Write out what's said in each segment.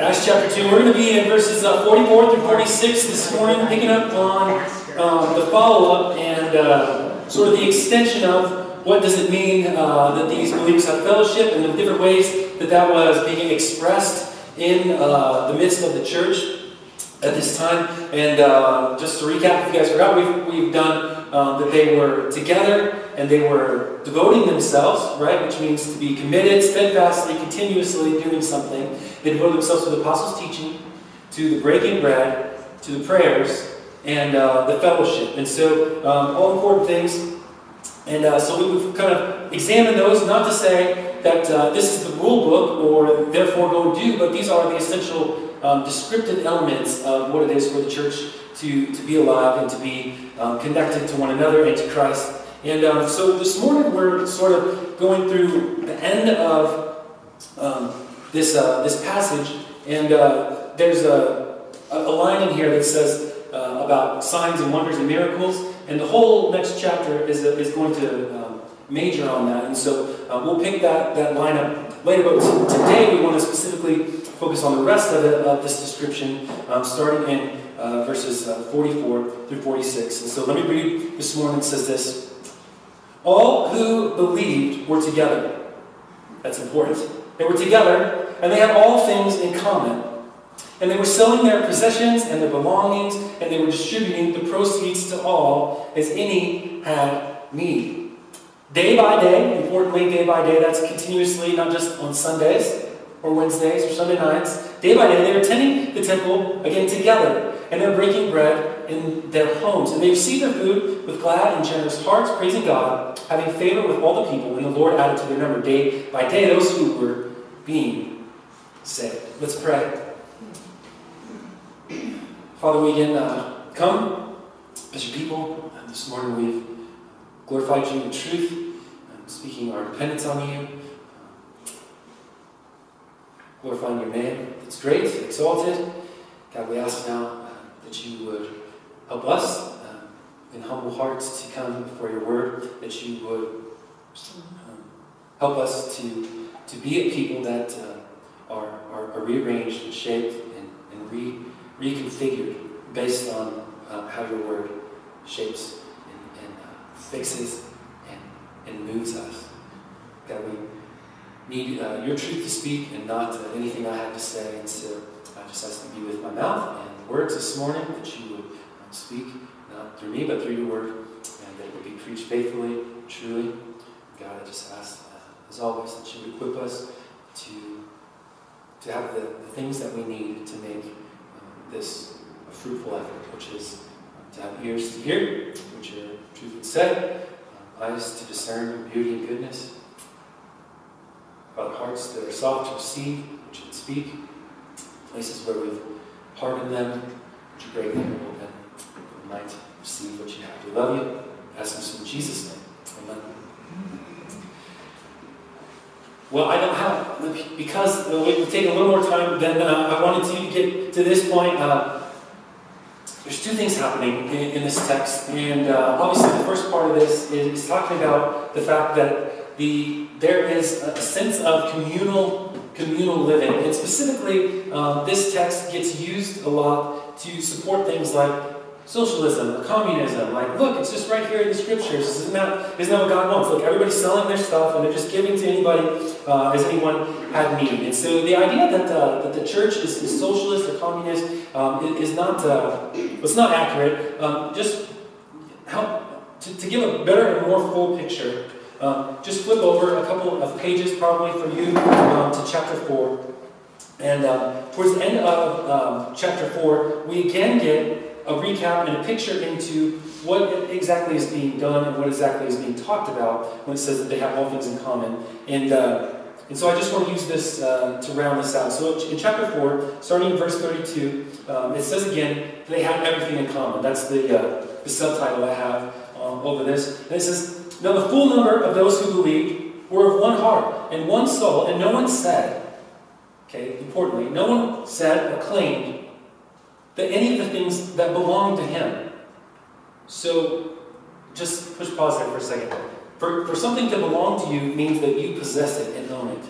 Acts chapter 2. We're going to be in verses uh, 44 through 46 this morning, picking up on um, the follow up and uh, sort of the extension of what does it mean uh, that these believers have fellowship and the different ways that that was being expressed in uh, the midst of the church at this time. And uh, just to recap, if you guys forgot, we've, we've done um, that they were together and they were devoting themselves, right, which means to be committed, steadfastly, continuously doing something. They devoted themselves to the apostles' teaching, to the breaking bread, to the prayers, and uh, the fellowship. And so, um, all important things. And uh, so we've kind of examined those, not to say that uh, this is the rule book or therefore go do, but these are the essential um, descriptive elements of what it is for the church to, to be alive and to be um, connected to one another and to Christ. And um, so this morning we're sort of going through the end of um, this, uh, this passage, and uh, there's a, a line in here that says uh, about signs and wonders and miracles, and the whole next chapter is, is going to um, major on that. And so uh, we'll pick that, that line up later, but today we want to specifically focus on the rest of, it, of this description, um, starting in uh, verses uh, 44 through 46. And so let me read this morning. It says this All who believed were together. That's important. They were together, and they had all things in common. And they were selling their possessions and their belongings, and they were distributing the proceeds to all as any had need. Day by day, importantly, day by day, that's continuously, not just on Sundays, or Wednesdays or Sunday nights, day by day, they were attending the temple again together, and they're breaking bread in their homes. And they received their food with glad and generous hearts, praising God, having favor with all the people, and the Lord added to their number day by day those who were being saved. Let's pray. Father, we again uh, come as your people. And this morning we've glorified you in truth, speaking our dependence on you glorifying your name. It's great, exalted. God, we ask now that you would help us uh, in humble hearts to come before your word, that you would um, help us to, to be a people that uh, are, are, are, rearranged and shaped and, and re, reconfigured based on uh, how your word shapes and, and uh, fixes and, and moves us. God, we need uh, your truth to speak and not uh, anything I have to say. And so I just ask to be with my mouth words this morning that you would um, speak, not through me, but through your word, and that it would be preached faithfully, truly. God, I just ask, uh, as always, that you would equip us to, to have the, the things that we need to make um, this a fruitful effort, which is um, to have ears to hear, which your truth would say, uh, eyes to discern beauty and goodness, Father, hearts that are soft to receive, which you speak, places where we've hardened them, which you break them open, that we might receive what you have. We love you. Ask this in Jesus' name. Amen. Well, I don't have, because we've taken a little more time than uh, I wanted to get to this point. Uh, there's two things happening in, in this text. And uh, obviously, the first part of this is talking about the fact that the, there is a sense of communal communal living. And specifically, um, this text gets used a lot to support things like socialism communism. Like, look, it's just right here in the scriptures. Isn't that, isn't that what God wants? Look, everybody's selling their stuff and they're just giving to anybody uh, as anyone had need. And so the idea that, uh, that the church is, is socialist or communist um, is, not, uh, it's not accurate. Um, just help to, to give a better and more full picture um, just flip over a couple of pages, probably for you, um, to chapter 4. And um, towards the end of um, chapter 4, we again get a recap and a picture into what exactly is being done and what exactly is being talked about when it says that they have all things in common. And, uh, and so I just want to use this uh, to round this out. So in chapter 4, starting in verse 32, um, it says again, they have everything in common. That's the, uh, the subtitle I have um, over this. And it says, now the full number of those who believed were of one heart and one soul, and no one said, okay, importantly, no one said or claimed that any of the things that belonged to him. So just push pause there for a second. For, for something to belong to you means that you possess it and own it.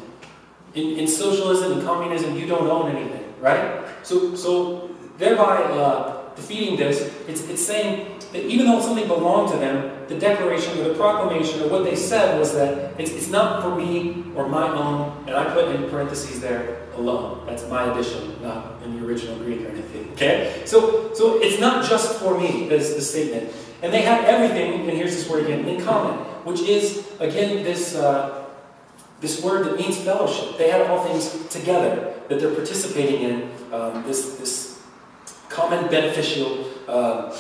In, in socialism and communism, you don't own anything. right? So, so thereby uh, defeating this, it's, it's saying that even though something belonged to them, the declaration or the proclamation or what they said was that it's, it's not for me or my own, and I put in parentheses there, alone. That's my addition, not in the original Greek or anything. Okay? So, so it's not just for me, is the statement. And they had everything, and here's this word again, in common, which is, again, this, uh, this word that means fellowship. They had all things together that they're participating in, um, this, this common beneficial uh,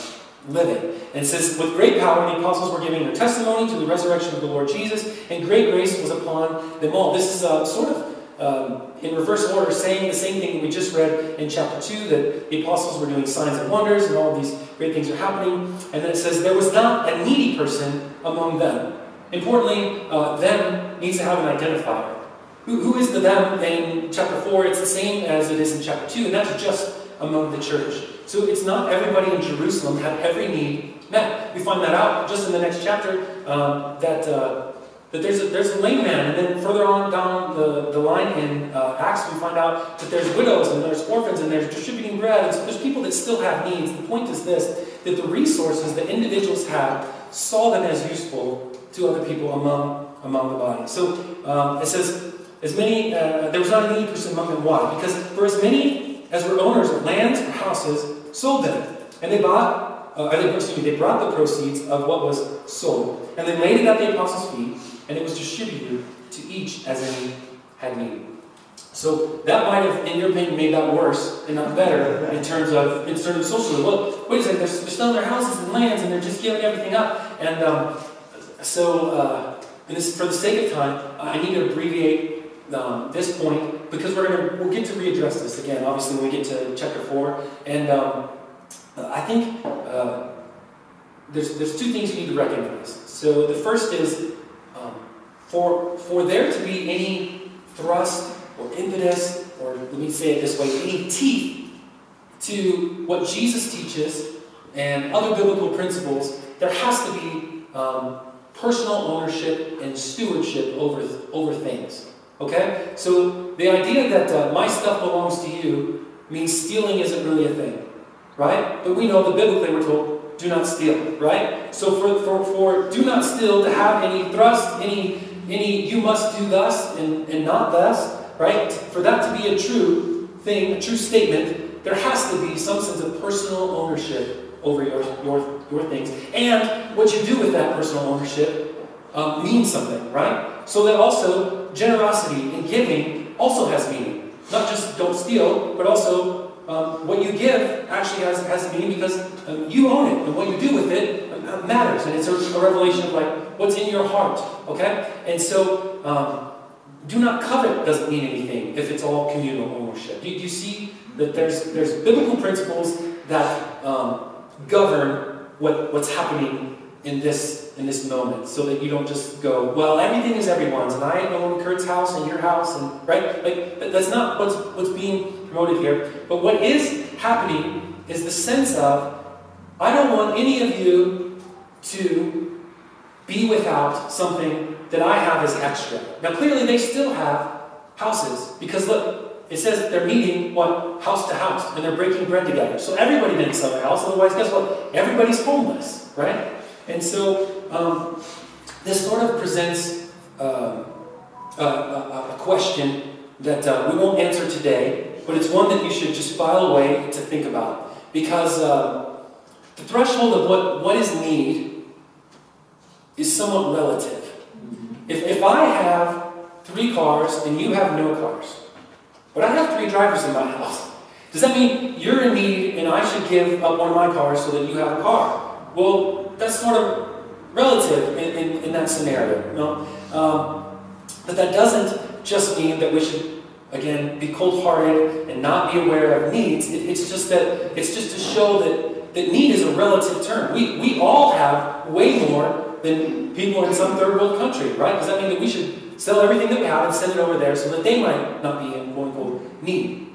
living. And it says, With great power the apostles were giving their testimony to the resurrection of the Lord Jesus, and great grace was upon them all. This is uh, sort of um, in reverse order, saying the same thing we just read in chapter 2 that the apostles were doing signs and wonders and all these great things are happening. And then it says, There was not a needy person among them. Importantly, uh, them needs to have an identifier. Who, who is the them in chapter 4? It's the same as it is in chapter 2, and that's just among the church. So it's not everybody in Jerusalem had every need met. We find that out just in the next chapter um, that, uh, that there's, a, there's a lame man. And then further on down the, the line in uh, Acts, we find out that there's widows and there's orphans and there's distributing bread. And so there's people that still have needs. The point is this that the resources that individuals had saw them as useful to other people among, among the body. So um, it says, as many, uh, there was not a needy person among them. Why? Because for as many as were owners of lands or houses, sold them. And they bought, uh, they, excuse me, they brought the proceeds of what was sold, and they laid it at the apostles' feet, and it was distributed to each as any had need. So that might have, in your opinion, made that worse and not better in terms of in terms of socially. Well, wait a second, they're, they're selling their houses and lands, and they're just giving everything up. And um, so, uh, and this, for the sake of time, I need to abbreviate um, this point because we're to we'll get to readdress this again. Obviously, when we get to chapter four, and um, I think uh, there's there's two things you need to recognize. So the first is um, for for there to be any thrust or impetus, or let me say it this way, any teeth to what Jesus teaches and other biblical principles, there has to be um, personal ownership and stewardship over over things. Okay? So the idea that uh, my stuff belongs to you means stealing isn't really a thing. Right? But we know that biblically we're told, do not steal. Right? So for, for, for do not steal to have any thrust, any, any you must do thus and, and not thus, right? For that to be a true thing, a true statement, there has to be some sense of personal ownership over your, your, your things. And what you do with that personal ownership um, means something, right? So that also generosity and giving also has meaning. Not just don't steal, but also um, what you give actually has, has meaning because um, you own it, and what you do with it uh, matters. And it's a, a, revelation of like what's in your heart, okay? And so, um, do not covet doesn't mean anything if it's all communal ownership. Do, do you see that there's there's biblical principles that um, govern what, what's happening in this in this moment so that you don't just go, well, everything is everyone's, and I own Kurt's house and your house, and right? Like that's not what's what's being promoted here. But what is happening is the sense of I don't want any of you to be without something that I have as extra. Now clearly they still have houses because look, it says that they're meeting what house to house and they're breaking bread together. So everybody sell their house, otherwise guess what? Everybody's homeless, right? And so um, this sort of presents uh, a, a, question that uh, we won't answer today, but it's one that you should just file away to think about. Because uh, the threshold of what, what is need is somewhat relative. If, if I have three cars and you have no cars, but I have three drivers in my house, does that mean you're in need and I should give up one of my cars so that you have a car? Well, that's sort of relative in, in, in that scenario. You know? Um, but that doesn't just mean that we should, again, be cold-hearted and not be aware of needs. It, it's just that it's just to show that, that need is a relative term. We, we all have way more than people in some third world country, right? Does that mean that we should sell everything that we have and send it over there so that they might not be in quote-unquote need?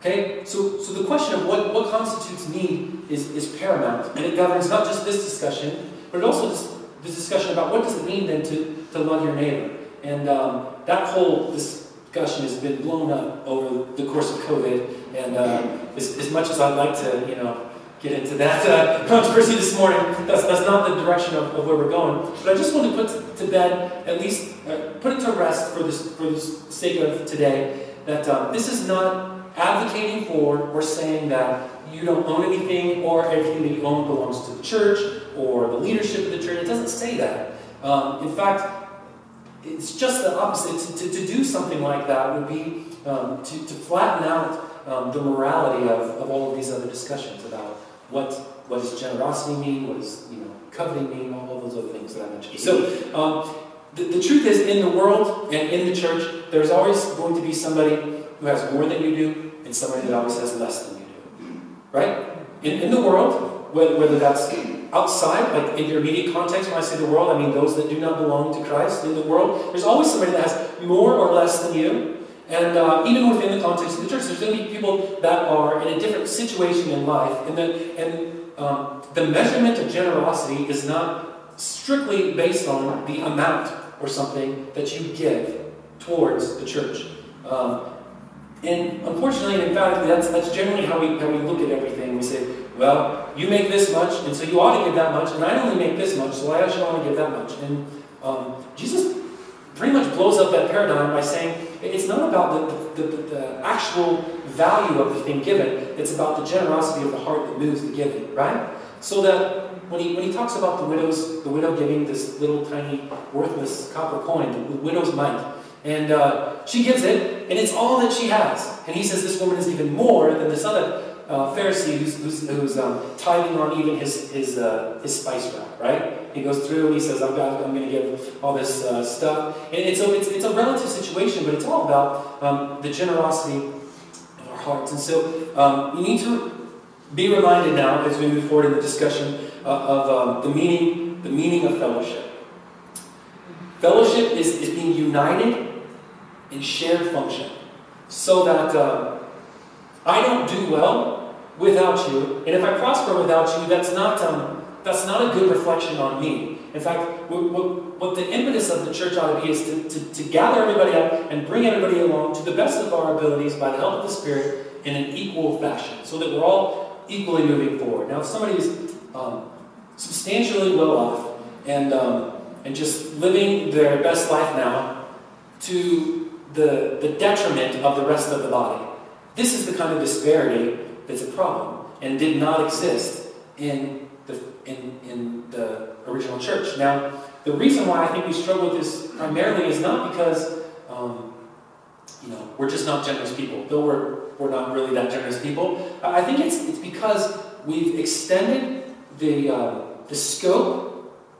Okay? So, so the question of what, what constitutes need is, is paramount, and it governs not just this discussion, but it also this, this discussion about what does it mean then to, to love your neighbor. And um, that whole, discussion has been blown up over the course of COVID. And uh, as, as much as I'd like to, you know, get into that uh, controversy this morning, that's, that's not the direction of, of, where we're going. But I just want to put to bed, at least uh, put it to rest for this for the sake of today, that um, this is not advocating for or saying that you don't own anything or everything that you own belongs to the church or the leadership of the church. It doesn't say that. Um, in fact, it's just the opposite. To, to, to do something like that would be um, to, to flatten out um, the morality of, of all of these other discussions about what, what does generosity mean, what does you know, coveting mean, all those other things that I mentioned. So um, the, the truth is, in the world and in the church, there's always going to be somebody who has more than you do and somebody that always has less than you. Right? In, in the world, whether, whether that's outside, like in your immediate context, when I say the world, I mean those that do not belong to Christ in the world. There's always somebody that has more or less than you. And uh, even within the context of the church, there's going to be people that are in a different situation in life. And the, and, um, the measurement of generosity is not strictly based on the amount or something that you give towards the church. Um, and unfortunately and emphatically, that's, that's generally how we, how we look at everything. We say, well, you make this much, and so you ought to give that much, and I only make this much, so I should only give that much. And um, Jesus pretty much blows up that paradigm by saying it's not about the, the, the, the, actual value of the thing given, it's about the generosity of the heart that moves the giving, right? So that when he, when he talks about the widows, the widow giving this little tiny worthless copper coin, the widow's mite, and uh, she gives it, and it's all that she has. And he says this woman is even more than this other uh, Pharisee who's, who's, who's um, tithing on even his, his, uh, his spice rack, right? He goes through and he says, got, I'm going to give all this uh, stuff. And it's a, it's, it's a relative situation, but it's all about um, the generosity of our hearts. And so um, we need to be reminded now as we move forward in the discussion uh, of um, the, meaning, the meaning of fellowship. Fellowship is, is being united in shared function so that uh, I don't do well without you, and if I prosper without you, that's not, um, that's not a good reflection on me. In fact, what, what, what, the impetus of the church ought to be is to, to, to gather everybody up and bring everybody along to the best of our abilities by the help of the Spirit in an equal fashion, so that we're all equally moving forward. Now, if somebody is um, substantially well off and, um, and just living their best life now to the, the detriment of the rest of the body, this is the kind of disparity that's a problem and did not exist in the, in, in the original church. Now, the reason why I think we struggle with this primarily is not because, um, you know, we're just not generous people, though we're, we're not really that generous people. I think it's, it's because we've extended the, uh, the scope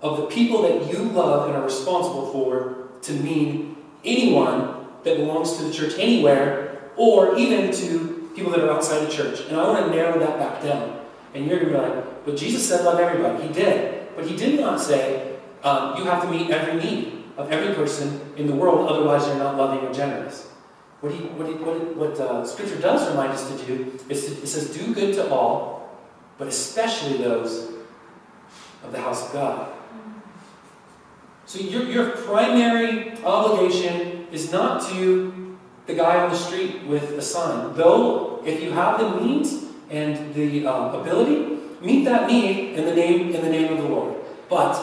of the people that you love and are responsible for to mean anyone that belongs to the church anywhere or even to people that are outside the church. And I want to narrow that back down. And you're going to be like, but Jesus said love everybody. He did. But he did not say um, you have to meet every need of every person in the world, otherwise you're not loving or generous. What, he, what, he, what, what uh, Scripture does remind us to do is to, it says, do good to all, but especially those of the house of God. So your, your primary obligation is not to the guy on the street with a sign. Though, if you have the means and the uh, ability, meet that need in the name in the name of the Lord. But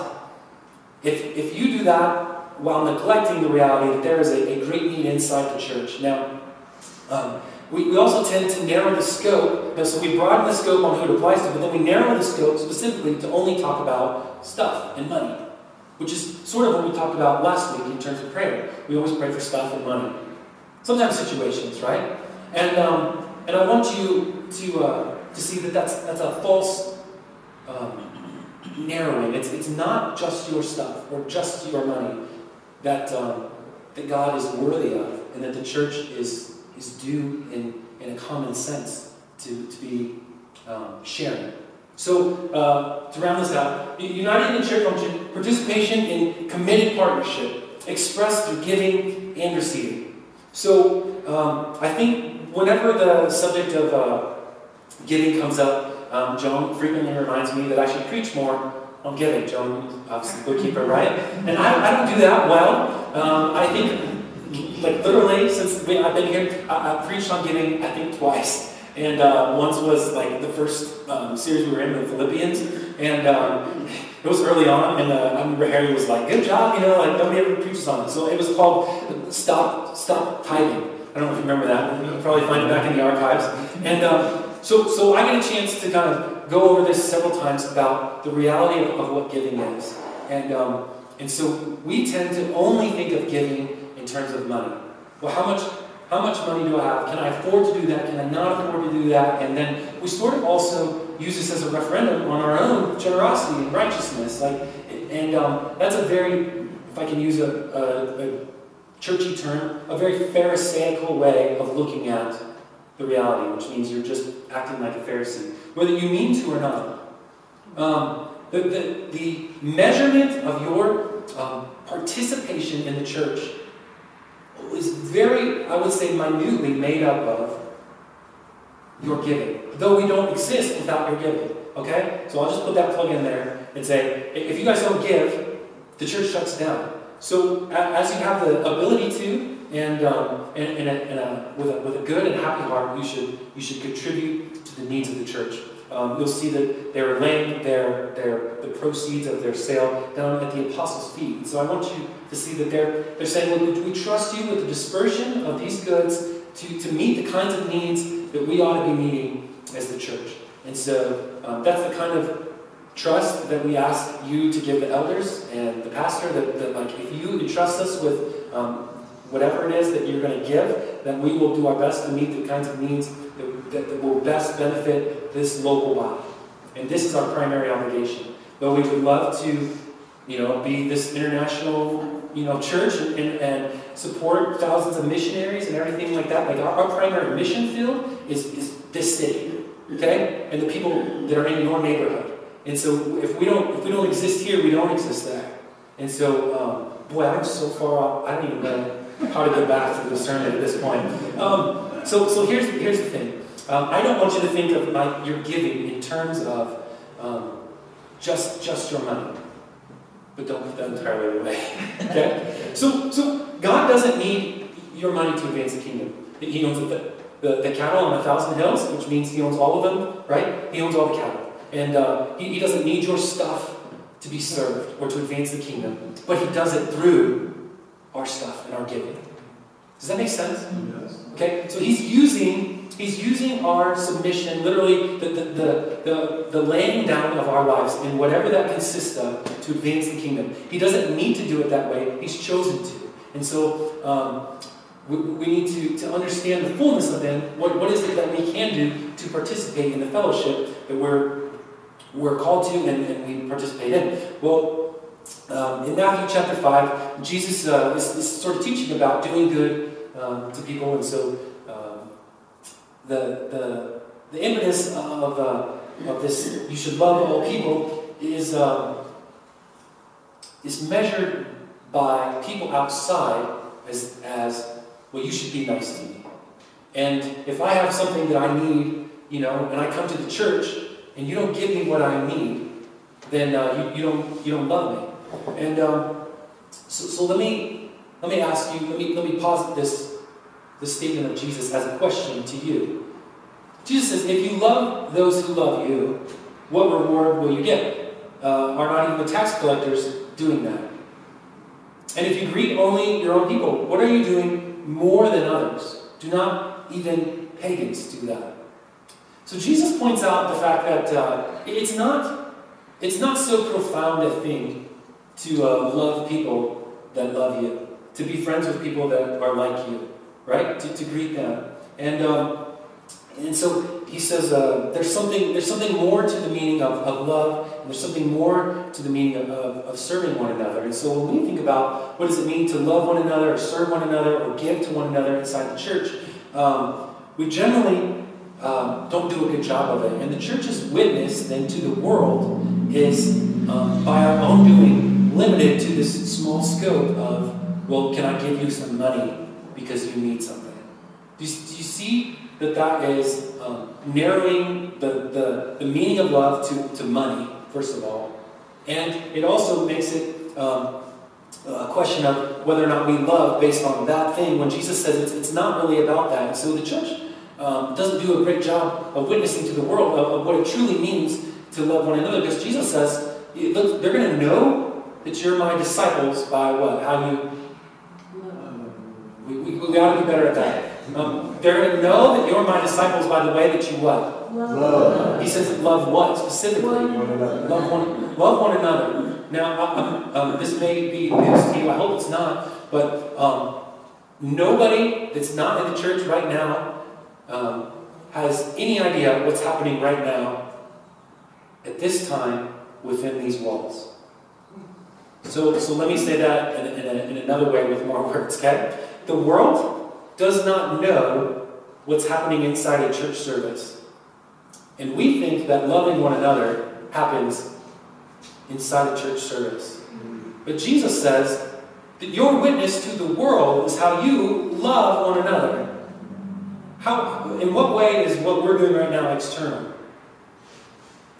if if you do that while neglecting the reality that there is a, a great need inside the church, now. Um, we, we also tend to narrow the scope. so we broaden the scope on who it applies to, but then we narrow the scope specifically to only talk about stuff and money, which is sort of what we talked about last week in terms of prayer. We always pray for stuff and money sometimes situations, right? And um, and I want you to uh, to see that that's that's a false um, narrowing. It's it's not just your stuff or just your money that um, that God is worthy of, and that the church is is due in in a common sense to to be um, sharing. So, uh, to round this out, united in church function, participation in committed partnership, expressed through giving and receiving. So um, I think whenever the subject of uh, giving comes up, um, Joan frequently reminds me that I should preach more on giving. Joan, obviously bookkeeper, right? And I, I don't do that well. Um, I think like literally, since I've been here, I, I preached on giving, I think, twice. And uh, once was like the first um, series we were in, the Philippians, and um, it was early on, and uh, I remember Harry was like, "Good job," you know, like nobody ever preaches on it. So it was called "Stop Stop Tithing." I don't know if you remember that. You can probably find it back in the archives. And um, so, so I get a chance to kind of go over this several times about the reality of, of what giving is, and um, and so we tend to only think of giving in terms of money. Well, how much how much money do I have? Can I afford to do that? Can I not afford to do that? And then we sort of also use this as a referendum on our own generosity and righteousness. Like, and um, that's a very, if I can use a, a, a churchy term, a very Pharisaical way of looking at the reality, which means you're just acting like a Pharisee, whether you mean to or not. Um, the, the, the measurement of your um, participation in the church is very, I would say, minutely made up of your giving. Though we don't exist without your giving. Okay? So I'll just put that plug in there and say, if you guys don't give, the church shuts down. So as you have the ability to, and, um, and, and, a, and a, with, a, with a good and happy heart, you should, you should contribute to the needs of the church. Um, you'll see that they were laying their, their, the proceeds of their sale down at the apostles' feet. And so I want you to see that they're, they're saying, well, we trust you with the dispersion of these goods to, to meet the kinds of needs that we ought to be meeting as the church. And so um, that's the kind of trust that we ask you to give the elders and the pastor that, that like if you entrust us with um, whatever it is that you're going to give, then we will do our best to meet the kinds of needs that, will best benefit this local body. And this is our primary obligation. Though we would love to, you know, be this international, you know, church and, and, and support thousands of missionaries and everything like that. Like our, our primary mission field is, is this city, okay, and the people that are in your neighborhood. And so if we don't if we don't exist here, we don't exist there. And so, um, boy, I'm so far off. I don't even know how to get back to the sermon at this point. Um, so, so here's, here's the thing. Um, I don't want you to think of your giving in terms of um, just, just your money. But don't put that entirely away. okay? So, so God doesn't need your money to advance the kingdom. He owns the, the, the cattle on a thousand hills, which means he owns all of them, right? He owns all the cattle. And uh, he, he doesn't need your stuff to be served or to advance the kingdom, but he does it through our stuff and our giving. Does that make sense? Yes. Okay, so he's using he's using our submission, literally the, the, the, the, the laying down of our lives in whatever that consists of to advance the kingdom. He doesn't need to do it that way, he's chosen to. And so um, we, we, need to, to understand the fullness of then what, what is it that we can do to participate in the fellowship that we're we're called to and, and we participate in. Well, um, in Matthew chapter 5, Jesus uh, is, is, sort of teaching about doing good um, to people, and so the, the, the impetus of, uh, of this, you should love all people, is, um, is measured by people outside as, as, well, you should be nice to me. And if I have something that I need, you know, and I come to the church, and you don't give me what I need, then uh, you, you, don't, you don't love me. And um, so, so let me let me ask you, let me let me posit this, this statement of Jesus as a question to you. Jesus says, if you love those who love you, what reward will you get? Uh, are not even the tax collectors doing that? And if you greet only your own people, what are you doing more than others? Do not even pagans do that. So Jesus points out the fact that uh, it's not it's not so profound a thing to uh, love people that love you, to be friends with people that are like you, right? To, to greet them, and um, and so he says uh, there's something there's something more to the meaning of, of love, and there's something more to the meaning of, of, of serving one another. And so when we think about what does it mean to love one another, or serve one another, or give to one another inside the church, um, we generally um, don't do a good job of it. And the church's witness then to the world is, um, by our own doing, limited to this small scope of, well, can I give you some money because you need something? Do you, do you see that that is um, narrowing the, the, the meaning of love to, to money, first of all? And it also makes it um, a question of whether or not we love based on that thing when Jesus says it's, it's not really about that. So the church um, doesn't do a great job of witnessing to the world of, of what it truly means to love one another because Jesus says they're going to know that you're my disciples by what? How you. We, we, we ought to be better at that. Um, they're going to know that you're my disciples by the way that you what? Love. He says love what specifically? One another. Love one, love one another. Now, um, this may be news to you. I hope it's not. But um, nobody that's not in the church right now um, has any idea what's happening right now at this time within these walls. So, so let me say that in, in, a, in another way with more words, okay? The world does not know what's happening inside a church service. And we think that loving one another happens inside a church service. But Jesus says that your witness to the world is how you love one another. How, in what way is what we're doing right now external?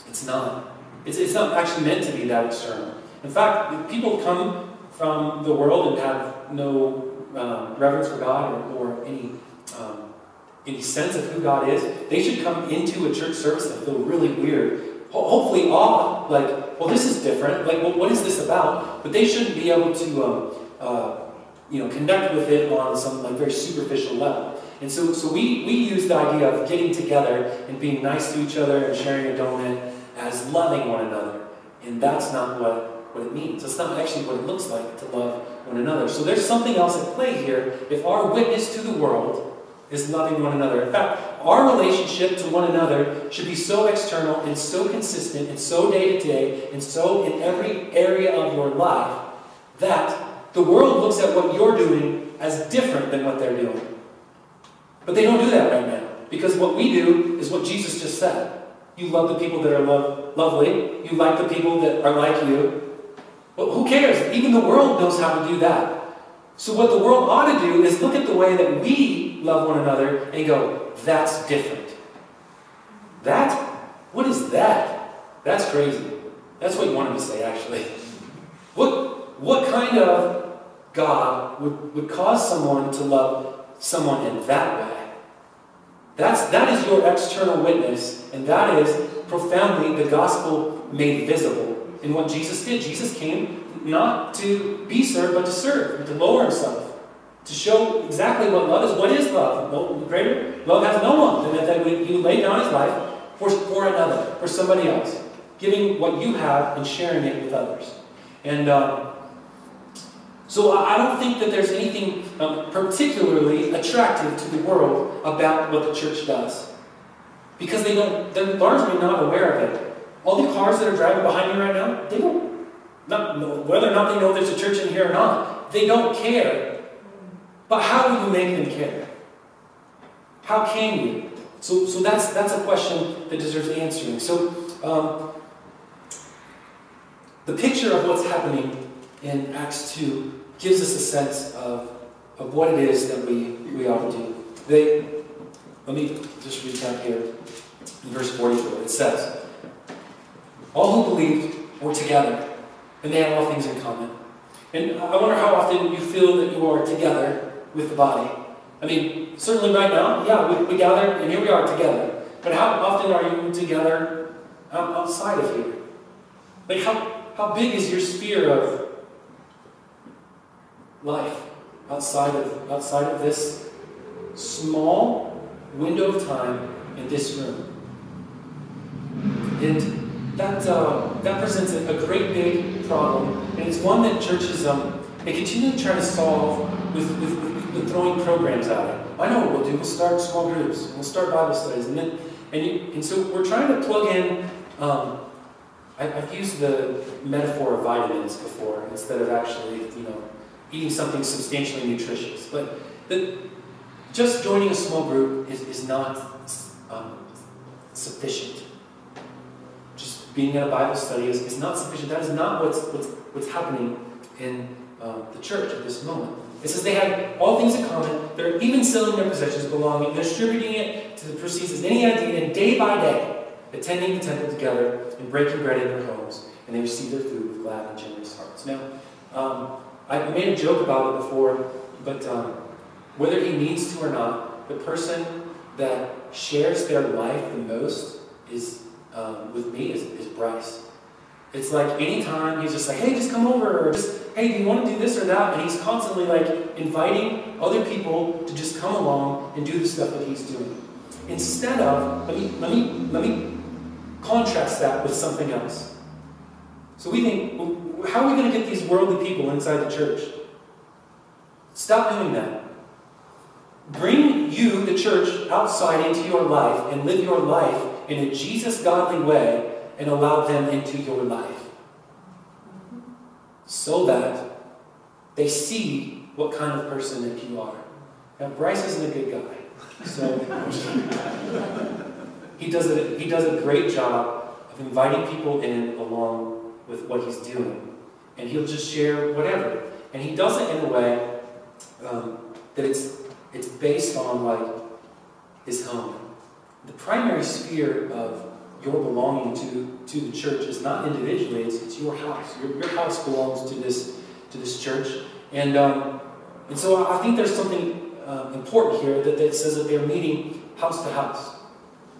It's not. It's, it's not actually meant to be that external. In fact, people come from the world and have no um, reverence for God or, or any um, any sense of who God is, they should come into a church service and feel really weird. Ho- hopefully, awe, like, well, this is different. Like, well, what is this about? But they shouldn't be able to, um, uh, you know, connect with it on some like very superficial level. And so, so we, we use the idea of getting together and being nice to each other and sharing a donut as loving one another. And that's not what, what it means. That's not actually what it looks like to love one another. So there's something else at play here. If our witness to the world is loving one another. In fact, our relationship to one another should be so external and so consistent and so day to day and so in every area of your life that the world looks at what you're doing as different than what they're doing. But they don't do that right now because what we do is what Jesus just said. You love the people that are love, lovely. You like the people that are like you. But who cares? Even the world knows how to do that. So what the world ought to do is look at the way that we love one another and go, that's different. That? What is that? That's crazy. That's what you wanted to say, actually. What, what kind of God would, would cause someone to love someone in that way? That's, that is your external witness, and that is profoundly the gospel made visible in what Jesus did. Jesus came not to be served, but to serve, to lower himself, to show exactly what love is. What is love? No greater love has no one than that, that you lay down his life for, for another, for somebody else, giving what you have and sharing it with others. And um, so I don't think that there's anything um, particularly attractive to the world about what the church does. Because they don't, they're largely not aware of it. All the cars that are driving behind me right now, they don't, not, whether or not they know there's a church in here or not, they don't care. But how do you make them care? How can you? So, so that's, that's a question that deserves answering. So, um, the picture of what's happening in Acts 2 gives us a sense of, of what it is that we, we ought to do. They, let me just read recap here in verse 44. It says, All who believed were together, and they had all things in common. And I wonder how often you feel that you are together with the body. I mean, certainly right now, yeah, we, we gather, and here we are together. But how often are you together outside of here? Like, how, how big is your sphere of life outside of, outside of this small window of time in this room? And that, uh, that presents a, great big problem, and it's one that churches um, they continue to try to solve with, with, with, throwing programs at it. I know what we'll do. We'll start small groups. We'll start Bible studies, and then and, you, and so we're trying to plug in. Um, I, I've used the metaphor of vitamins before instead of actually, you know, eating something substantially nutritious. But the, just joining a small group is, is not um, sufficient. Being at a Bible study is, is not sufficient. That is not what's, what's, what's happening in um, the church at this moment. It says they had all things in common. They're even selling their possessions, belonging, distributing it to the proceeds as any idea, and day by day, attending the temple together and breaking bread in their homes, and they received their food with glad and generous hearts. Now, um, I made a joke about it before, but um, whether he needs to or not, the person that shares their life the most is um, with me is, is Bryce. It's like anytime he's just like, hey, just come over, or just, hey, do you want to do this or that? And he's constantly like inviting other people to just come along and do the stuff that he's doing. Instead of, let me, let me, let me contrast that with something else. So we think, well, how are we going to get these worldly people inside the church? Stop doing that. Bring you, the church, outside into your life and live your life in a Jesus godly way and allow them into your life. So that they see what kind of person that you are. Now, Bryce isn't a good guy. So he does a, he does a great job of inviting people in along with what he's doing. And he'll just share whatever. And he does it in a way um, that it's, it's based on like his home. The primary sphere of your belonging to, to the church is not individually, it's, it's your house. Your, your house belongs to this, to this church. And, um, and so I think there's something uh, important here that, that says that they're meeting house to house.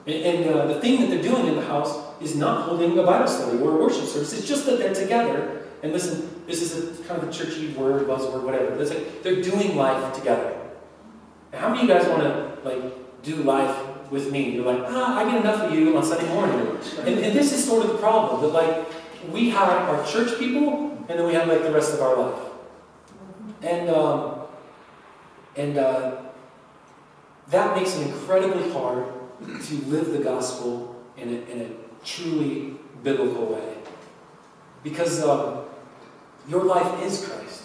And, and uh, the thing that they're doing in the house is not holding a Bible study or a worship service. It's just that they're together. And listen, this is a kind of a churchy word, buzzword, whatever. It's like they're doing life together. How many of you guys want to like do life with me. You're like, ah, I get enough of you on Sunday morning. And, and this is sort of the problem that like we have our church people, and then we have like the rest of our life. And um, and uh, that makes it incredibly hard to live the gospel in a, in a truly biblical way. Because um, your life is Christ.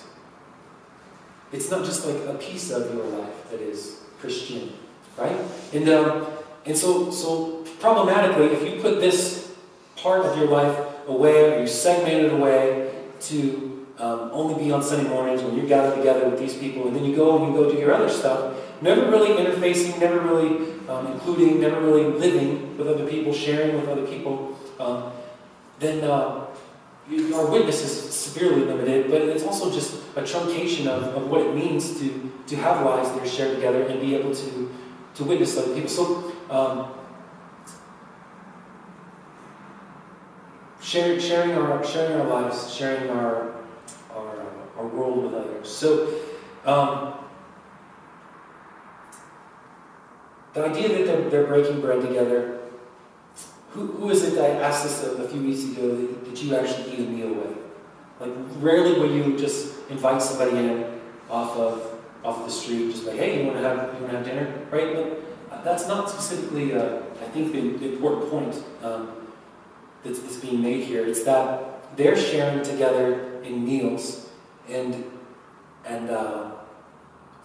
It's not just like a piece of your life that is Christian right? And, um, and so, so problematically, if you put this part of your life away, or you segment it away to um, only be on Sunday mornings when you gather together with these people, and then you go and you go do your other stuff, never really interfacing, never really um, including, never really living with other people, sharing with other people, um, then uh, you, our witness is severely limited, but it's also just a truncation of, of what it means to, to have lives that are shared together and be able to to witness other people. So, um, sharing, sharing, our, sharing our lives, sharing our, our, our world with others. So, um, the idea that they're, they're breaking bread together, who, who is it that asked us a, a few weeks ago that, that you actually eat a meal with? Like, rarely will you just invite somebody in off of off the street, just like, hey, you want to have you want to have dinner, right? But that's not specifically, uh, I think, the, the important point um, that's, that's being made here. It's that they're sharing together in meals, and and uh,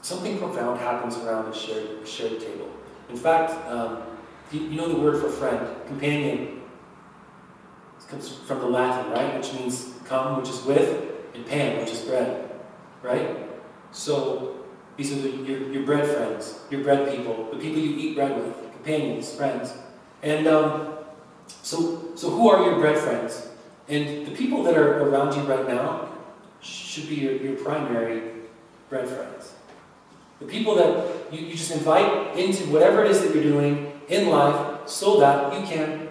something profound happens around a shared a shared table. In fact, um, you, you know the word for friend, companion. Comes from the Latin, right? Which means come, which is with, and pan, which is bread, right? So these are the, your, your bread friends, your bread people, the people you eat bread with, companions, friends. And um, so, so who are your bread friends? And the people that are around you right now should be your, your primary bread friends. The people that you, you just invite into whatever it is that you're doing in life so that you can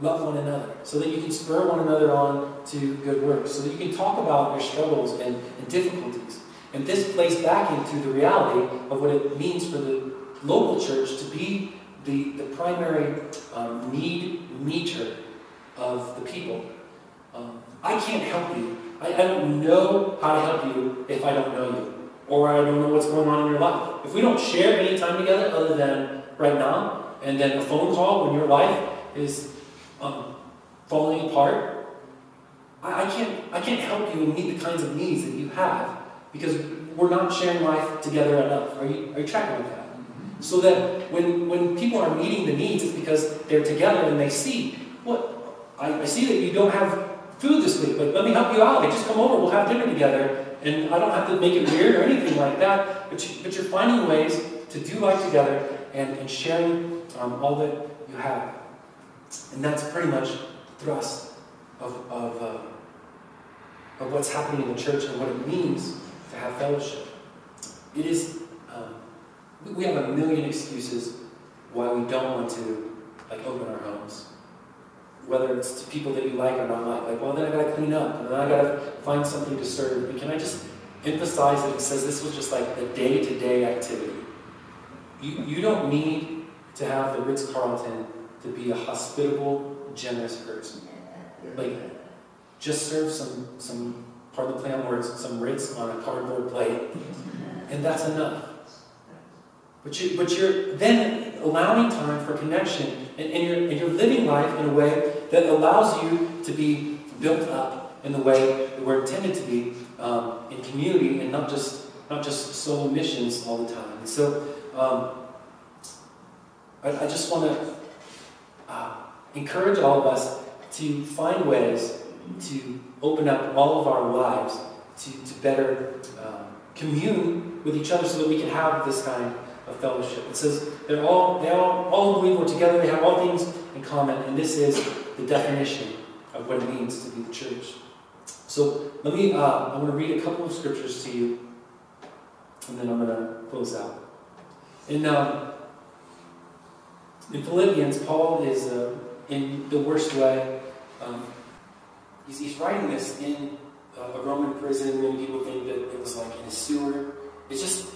love one another, so that you can spur one another on to good works, so that you can talk about your struggles and, and difficulties. And this plays back into the reality of what it means for the local church to be the, the primary um, need meter of the people. Um, I can't help you. I, I don't know how to help you if I don't know you, or I don't know what's going on in your life. If we don't share any time together other than right now, and then a phone call when your life is um, falling apart, I, I, can't, I can't help you and meet the kinds of needs that you have because we're not sharing life together enough. Are you, are you tracking with that? So that when, when people are meeting the needs, it's because they're together and they see, what, I, I see that you don't have food this week, but let me help you out. Like, just come over, we'll have dinner together. And I don't have to make it weird or anything like that, but, you, but you're finding ways to do life together and, and sharing um, all that you have. And that's pretty much the thrust of, of, uh, of what's happening in the church and what it means to have fellowship. It is, um, we have a million excuses why we don't want to like open our homes. Whether it's to people that you like or not like. Like, well, then I gotta clean up, and then I gotta find something to serve. But can I just emphasize that it says this was just like the day-to-day activity. You, you don't need to have the Ritz-Carlton to be a hospitable, generous person. Like, just serve some, some part of the plan words, some Ritz on a cardboard plate, and that's enough. But, you, but you're then allowing time for connection, and, and, you're, and you're living life in a way that allows you to be built up in the way that we're intended to be um, in community and not just, not just solo missions all the time. And so um, I, I, just want to uh, encourage all of us to find ways to open up all of our lives to, to better um, commune with each other so that we can have this kind of fellowship. It says they're all they all all believe we're together, they have all things in common, and this is the definition of what it means to be the church. So let me uh, I'm going to read a couple of scriptures to you, and then I'm going to close out. In um, in Philippians, Paul is uh, in the worst way. Um, he's, he's writing this in uh, a Roman prison. Many people think that it was like in a sewer. It's just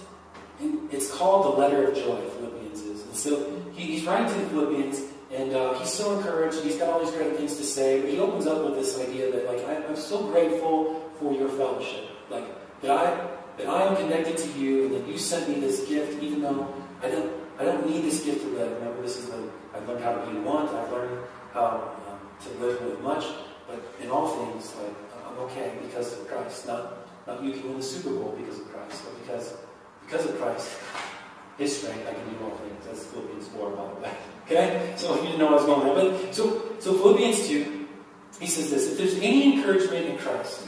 it's called the letter of joy, Philippians is. And so he, he's writing to the Philippians, and uh, he's so encouraged. He's got all these great things to say, but he opens up with this idea that, like, I, am so grateful for your fellowship. Like, that I, that I am connected to you, and that you sent me this gift, even though I don't, I don't need this gift to live. Remember, this is the, I've learned how to be one, I've learned how um, to live with much, but in all things, like, I'm okay because of Christ. Not, not you can win the Super Bowl because of Christ, but because because of Christ, His strength, I can do all things. That's Philippians 4, by the way. Okay? So you didn't know I was going there. But so, so Philippians 2, he says this if there's any encouragement in Christ,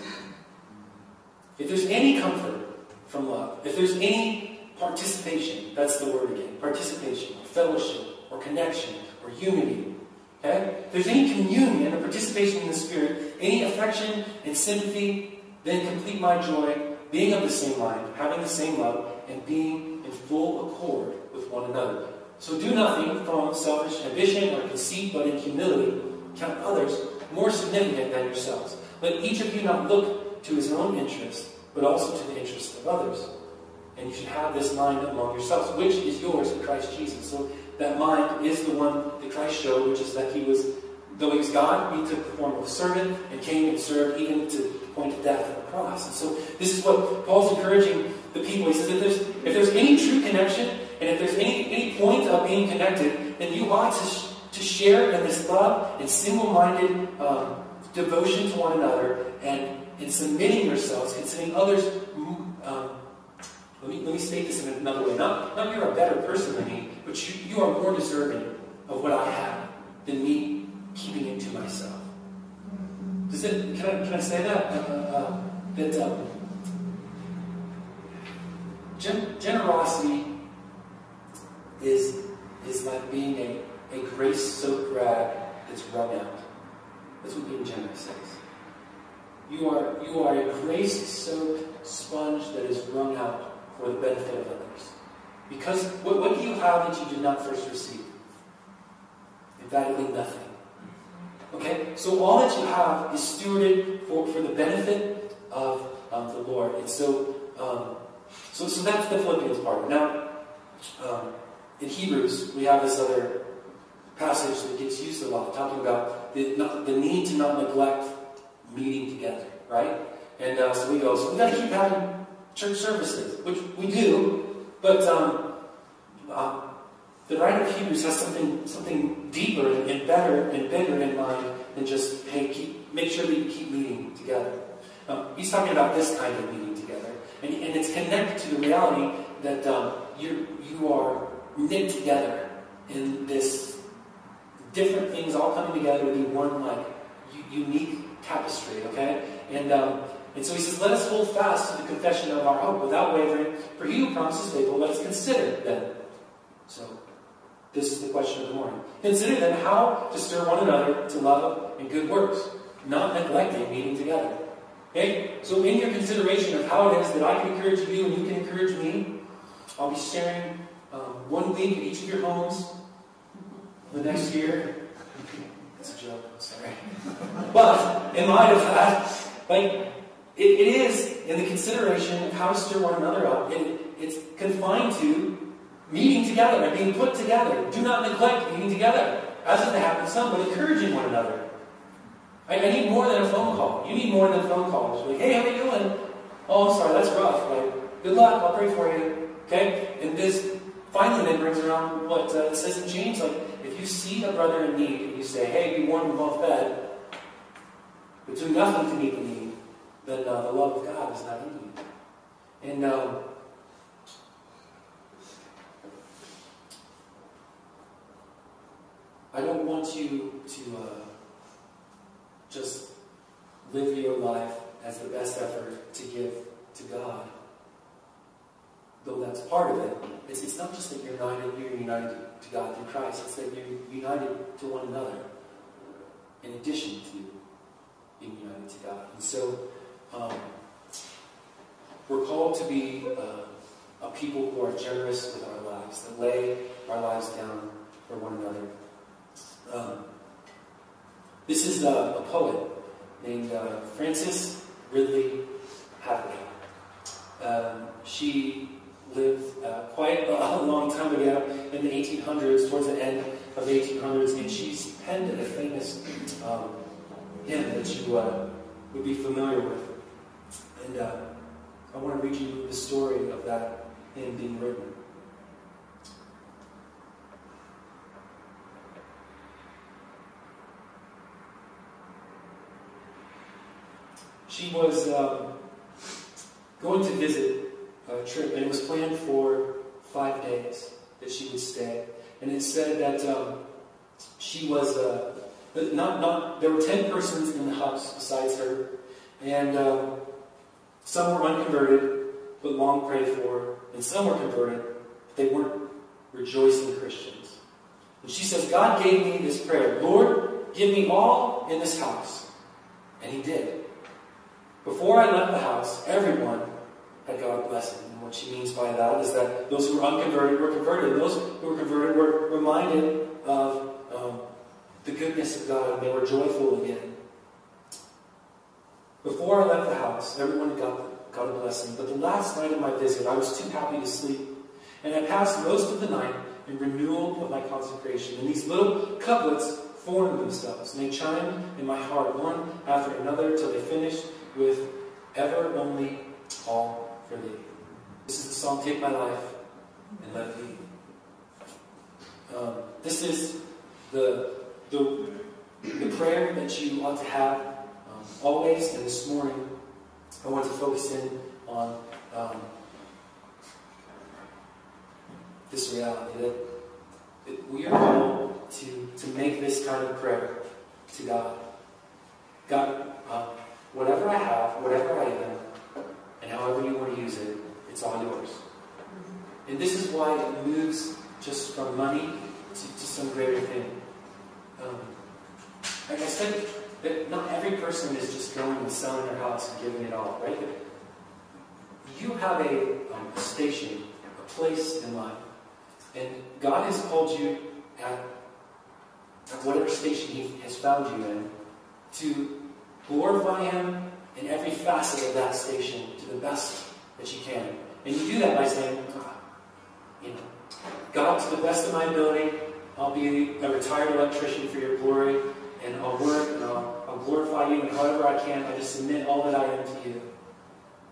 if there's any comfort from love, if there's any participation, that's the word again, participation, or fellowship, or connection, or unity. Okay? If there's any communion or participation in the Spirit, any affection and sympathy, then complete my joy, being of the same mind, having the same love, and being in full accord with one another. So do nothing from selfish ambition or conceit, but in humility count others more significant than yourselves. Let each of you not look to his own interest, but also to the interest of others. And you should have this mind among yourselves, which is yours in Christ Jesus. So that mind is the one that Christ showed, which is that he was, though he was God, he took the form of a servant and came and served even to the point of death on the cross. And so this is what Paul's encouraging the people. He says if there's, if there's any true connection, and if there's any, any point of being connected, then you ought to, to share in this love and single-minded um, devotion to one another and in submitting yourselves, considering others. Um, let me, let me state this in another way. Not, not you're a better person than me, but you, you are more deserving of what I have than me keeping it to myself. Does it, can, I, can I say that? Uh, uh, that um, Gen- generosity is, is like being a, a grace-soaked rag that's wrung out. That's what being generous is. You are, you are a grace-soaked sponge that is wrung out for the benefit of others. Because what, what do you have that you did not first receive? Emphatically nothing. Okay? So all that you have is stewarded for, for the benefit of um, the Lord. And so um, so, so that's the Philippians part. Now, um, in Hebrews, we have this other passage that gets used a lot, talking about the, not, the need to not neglect meeting together, right? And uh, so we go, so we got to keep having church services, which we do, but um, uh, the writer of Hebrews has something something deeper and, better and bigger in mind than just hey, keep, make sure that you keep meeting together. He's talking about this kind of meeting together. and, and it's connected to the reality that um, you you are knit together in this different things all coming together to be one like unique tapestry, okay? And um, and so he says, let us hold fast to the confession of our hope without wavering, for he who promises faithful, let us consider them. So this is the question of the morning. Consider then how to stir one another to love and good works, not neglecting meeting together Okay? So in your consideration of how it is that I can encourage you and you can encourage me, I'll be sharing um, one week in each of your homes the next year. It's a joke, I'm sorry. But in light of that, like it, it is in the consideration of how to stir one another up. It, it's confined to meeting together and being put together. Do not neglect meeting together, as it happens some, but encouraging one another. I, I, need more than a phone call. You need more than a phone call. It's like, hey, how you doing? Oh, I'm sorry, that's rough. Like, good luck. I'll pray for you. Okay? And this finally then brings around what uh, it says in James, like, if you see a brother in need and you say, hey, be warm and well fed, but do nothing to meet the need, then uh, the love of God is not in you. And um, I don't want you to uh, just live your life as the best effort to give to God. Though that's part of it, it's, it's not just that you're united, you're united to God through Christ, it's that you're united to one another in addition to being united to God. And so, um, we're called to be uh, a people who are generous with our lives, that lay our lives down for one another. Um, this is a, a poet named uh, Frances Ridley Havergal. Um, she lived uh, quite a, a, long time ago in the 1800s, towards the end of the 1800s, and she's penned a famous um, hymn that you uh, would be familiar with. And uh, I want to read you the story of that hymn being written. she was um, going to visit a trip, and it was planned for five days that she would stay. And it said that um, she was uh, not not. There were ten persons in the house besides her, and um, some were unconverted but long prayed for, and some were converted, but they weren't rejoicing Christians. And she says, God gave me this prayer, Lord, give me all in this house, and He did. Before I left the house, everyone had God blessing. And what she means by that is that those who were unconverted were converted. Those who were converted were reminded of um, the goodness of God and they were joyful again. Before I left the house, everyone got, got a blessing. But the last night of my visit, I was too happy to sleep. And I passed most of the night in renewal of my consecration. And these little couplets formed themselves. And they chimed in my heart, one after another, till they finished with ever only all for thee. This is the song, Take My Life and Let Be. Um, this is the, the, the prayer that you ought to have always, and this morning I want to focus in on um, this reality that, that we are called to, to make this kind of prayer to God. God, uh, Whatever I have, whatever I am, and however you want to use it, it's all yours. And this is why it moves just from money to, to some greater thing. Um, I said, that not every person is just going and selling their house and giving it all, right? You have a, um, a station, a place in life, and God has called you at, at whatever station He has found you in to Glorify Him in every facet of that station to the best that you can. And you do that by saying, ah, you know, God, to the best of my ability, I'll be a retired electrician for your glory, and I'll work and I'll, I'll glorify you, and however I can, I just submit all that I am to you.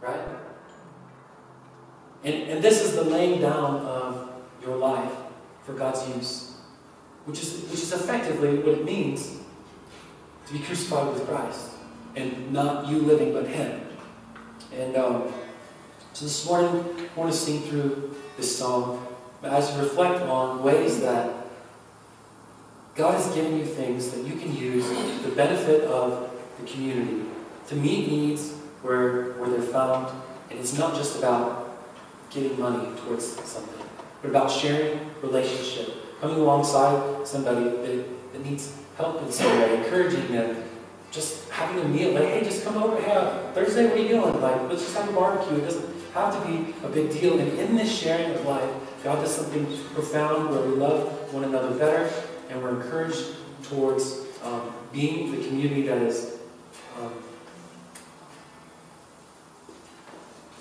Right? And, and this is the laying down of your life for God's use, which is, which is effectively what it means to be crucified with Christ and not you living, but Him. And um, so this morning, I want to sing through this song as you reflect on ways that God has given you things that you can use the benefit of the community to meet needs where, where they're found. And it's not just about giving money towards something, but about sharing relationship, coming alongside somebody that, that needs help in some way, encouraging them, just having a meal, like, hey, just come over, hey, uh, Thursday, what are you doing? Like, let's just have a barbecue. It doesn't have to be a big deal. And in this sharing of life, God does something profound where we love one another better and we're encouraged towards um, being the community that is. Um,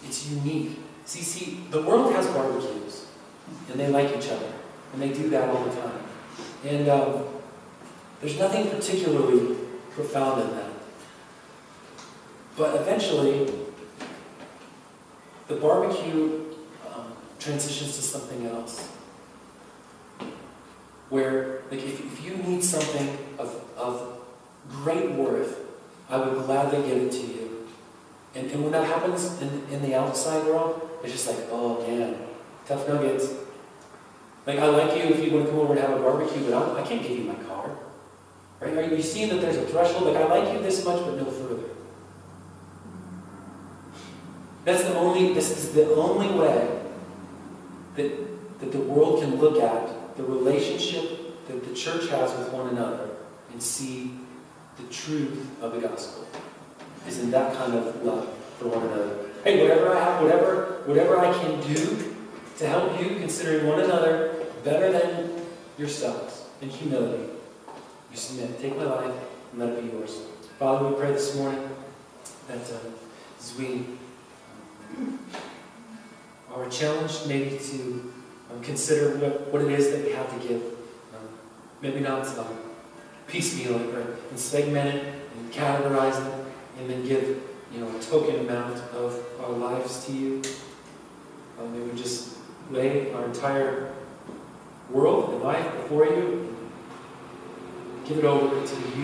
it's unique. See, see, the world has barbecues, and they like each other, and they do that all the time. And um, there's nothing particularly profound in that. But eventually, the barbecue um, transitions to something else. Where, like, if, if you need something of, of great worth, I would gladly give it to you. And, and when that happens in, in the outside world, it's just like, oh man, tough nuggets. Like, I like you if you want to come over and have a barbecue, but I'm, I can't give you my car. Right? Are you seeing that there's a threshold? Like, I like you this much, but no further. That's the only, this is the only way that, that the world can look at the relationship that the church has with one another and see the truth of the gospel. Is in that kind of love for one another. Hey, whatever I have, whatever, whatever I can do to help you, considering one another better than yourselves in humility, you submit. Take my life and let it be yours. Father, we pray this morning that uh, as we are challenged maybe to um, consider what, what it is that we have to give. Um, maybe not um, piecemeal it, but and segment it and categorize it and then give you know a token amount of our lives to you. Um, may we just lay our entire world and life before you. Give it over to you.